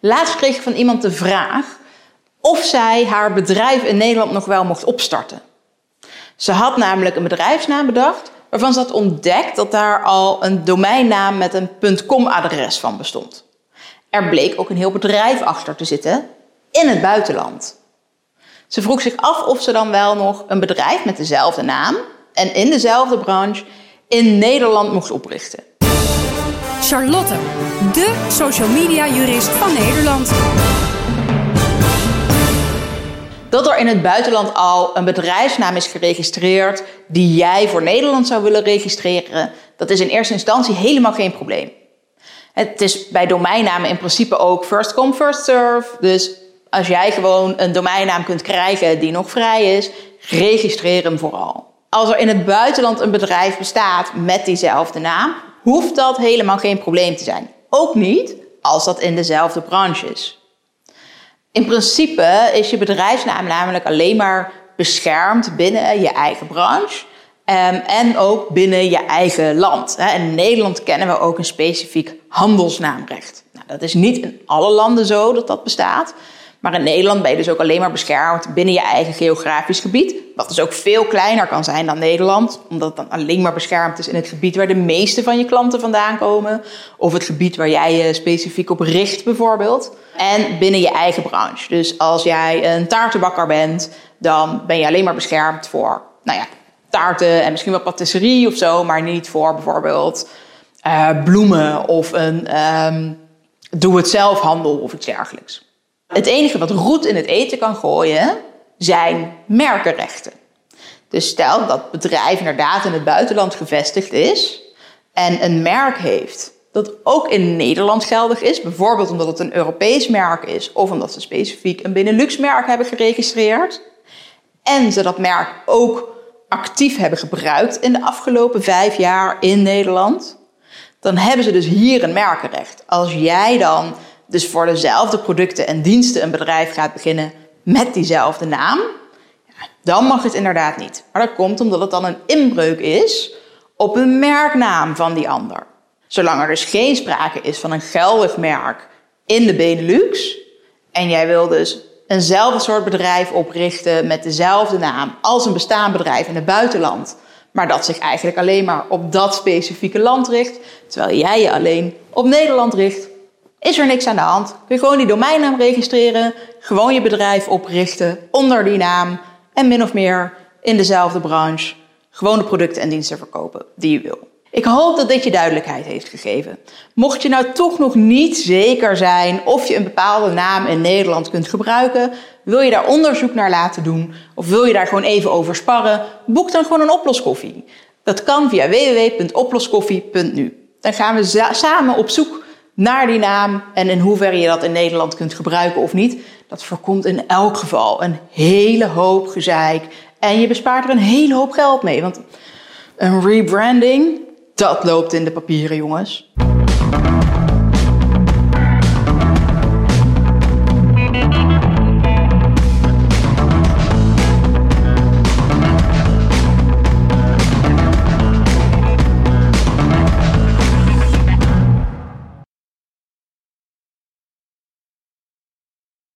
Laatst kreeg ik van iemand de vraag of zij haar bedrijf in Nederland nog wel mocht opstarten. Ze had namelijk een bedrijfsnaam bedacht waarvan ze had ontdekt dat daar al een domeinnaam met een .com-adres van bestond. Er bleek ook een heel bedrijf achter te zitten in het buitenland. Ze vroeg zich af of ze dan wel nog een bedrijf met dezelfde naam en in dezelfde branche in Nederland mocht oprichten. Charlotte, de social media jurist van Nederland. Dat er in het buitenland al een bedrijfsnaam is geregistreerd die jij voor Nederland zou willen registreren, dat is in eerste instantie helemaal geen probleem. Het is bij domeinnamen in principe ook first come, first serve. Dus als jij gewoon een domeinnaam kunt krijgen die nog vrij is, registreer hem vooral. Als er in het buitenland een bedrijf bestaat met diezelfde naam, hoeft dat helemaal geen probleem te zijn. Ook niet als dat in dezelfde branche is. In principe is je bedrijfsnaam namelijk alleen maar beschermd binnen je eigen branche. Ehm, en ook binnen je eigen land. In Nederland kennen we ook een specifiek handelsnaamrecht. Nou, dat is niet in alle landen zo dat dat bestaat. Maar in Nederland ben je dus ook alleen maar beschermd binnen je eigen geografisch gebied. Wat dus ook veel kleiner kan zijn dan Nederland. Omdat het dan alleen maar beschermd is in het gebied waar de meeste van je klanten vandaan komen. Of het gebied waar jij je specifiek op richt bijvoorbeeld. En binnen je eigen branche. Dus als jij een taartenbakker bent, dan ben je alleen maar beschermd voor nou ja, taarten en misschien wel patisserie of zo. Maar niet voor bijvoorbeeld uh, bloemen of een um, doe-het-zelf handel of iets dergelijks. Het enige wat roet in het eten kan gooien zijn merkenrechten. Dus stel dat bedrijf inderdaad in het buitenland gevestigd is en een merk heeft dat ook in Nederland geldig is, bijvoorbeeld omdat het een Europees merk is of omdat ze specifiek een Benelux-merk hebben geregistreerd en ze dat merk ook actief hebben gebruikt in de afgelopen vijf jaar in Nederland, dan hebben ze dus hier een merkenrecht. Als jij dan dus voor dezelfde producten en diensten een bedrijf gaat beginnen met diezelfde naam, dan mag het inderdaad niet. Maar dat komt omdat het dan een inbreuk is op een merknaam van die ander. Zolang er dus geen sprake is van een geldig merk in de Benelux en jij wil dus eenzelfde soort bedrijf oprichten met dezelfde naam als een bestaand bedrijf in het buitenland, maar dat zich eigenlijk alleen maar op dat specifieke land richt, terwijl jij je alleen op Nederland richt, is er niks aan de hand. Kun je gewoon die domeinnaam registreren, gewoon je bedrijf oprichten onder die naam en min of meer in dezelfde branche gewoon de producten en diensten verkopen die je wil. Ik hoop dat dit je duidelijkheid heeft gegeven. Mocht je nou toch nog niet zeker zijn of je een bepaalde naam in Nederland kunt gebruiken, wil je daar onderzoek naar laten doen of wil je daar gewoon even over sparren, boek dan gewoon een oploskoffie. Dat kan via www.oploskoffie.nu. Dan gaan we samen op zoek naar die naam en in hoeverre je dat in Nederland kunt gebruiken of niet. Dat voorkomt in elk geval een hele hoop gezeik en je bespaart er een hele hoop geld mee. Want een rebranding, dat loopt in de papieren, jongens.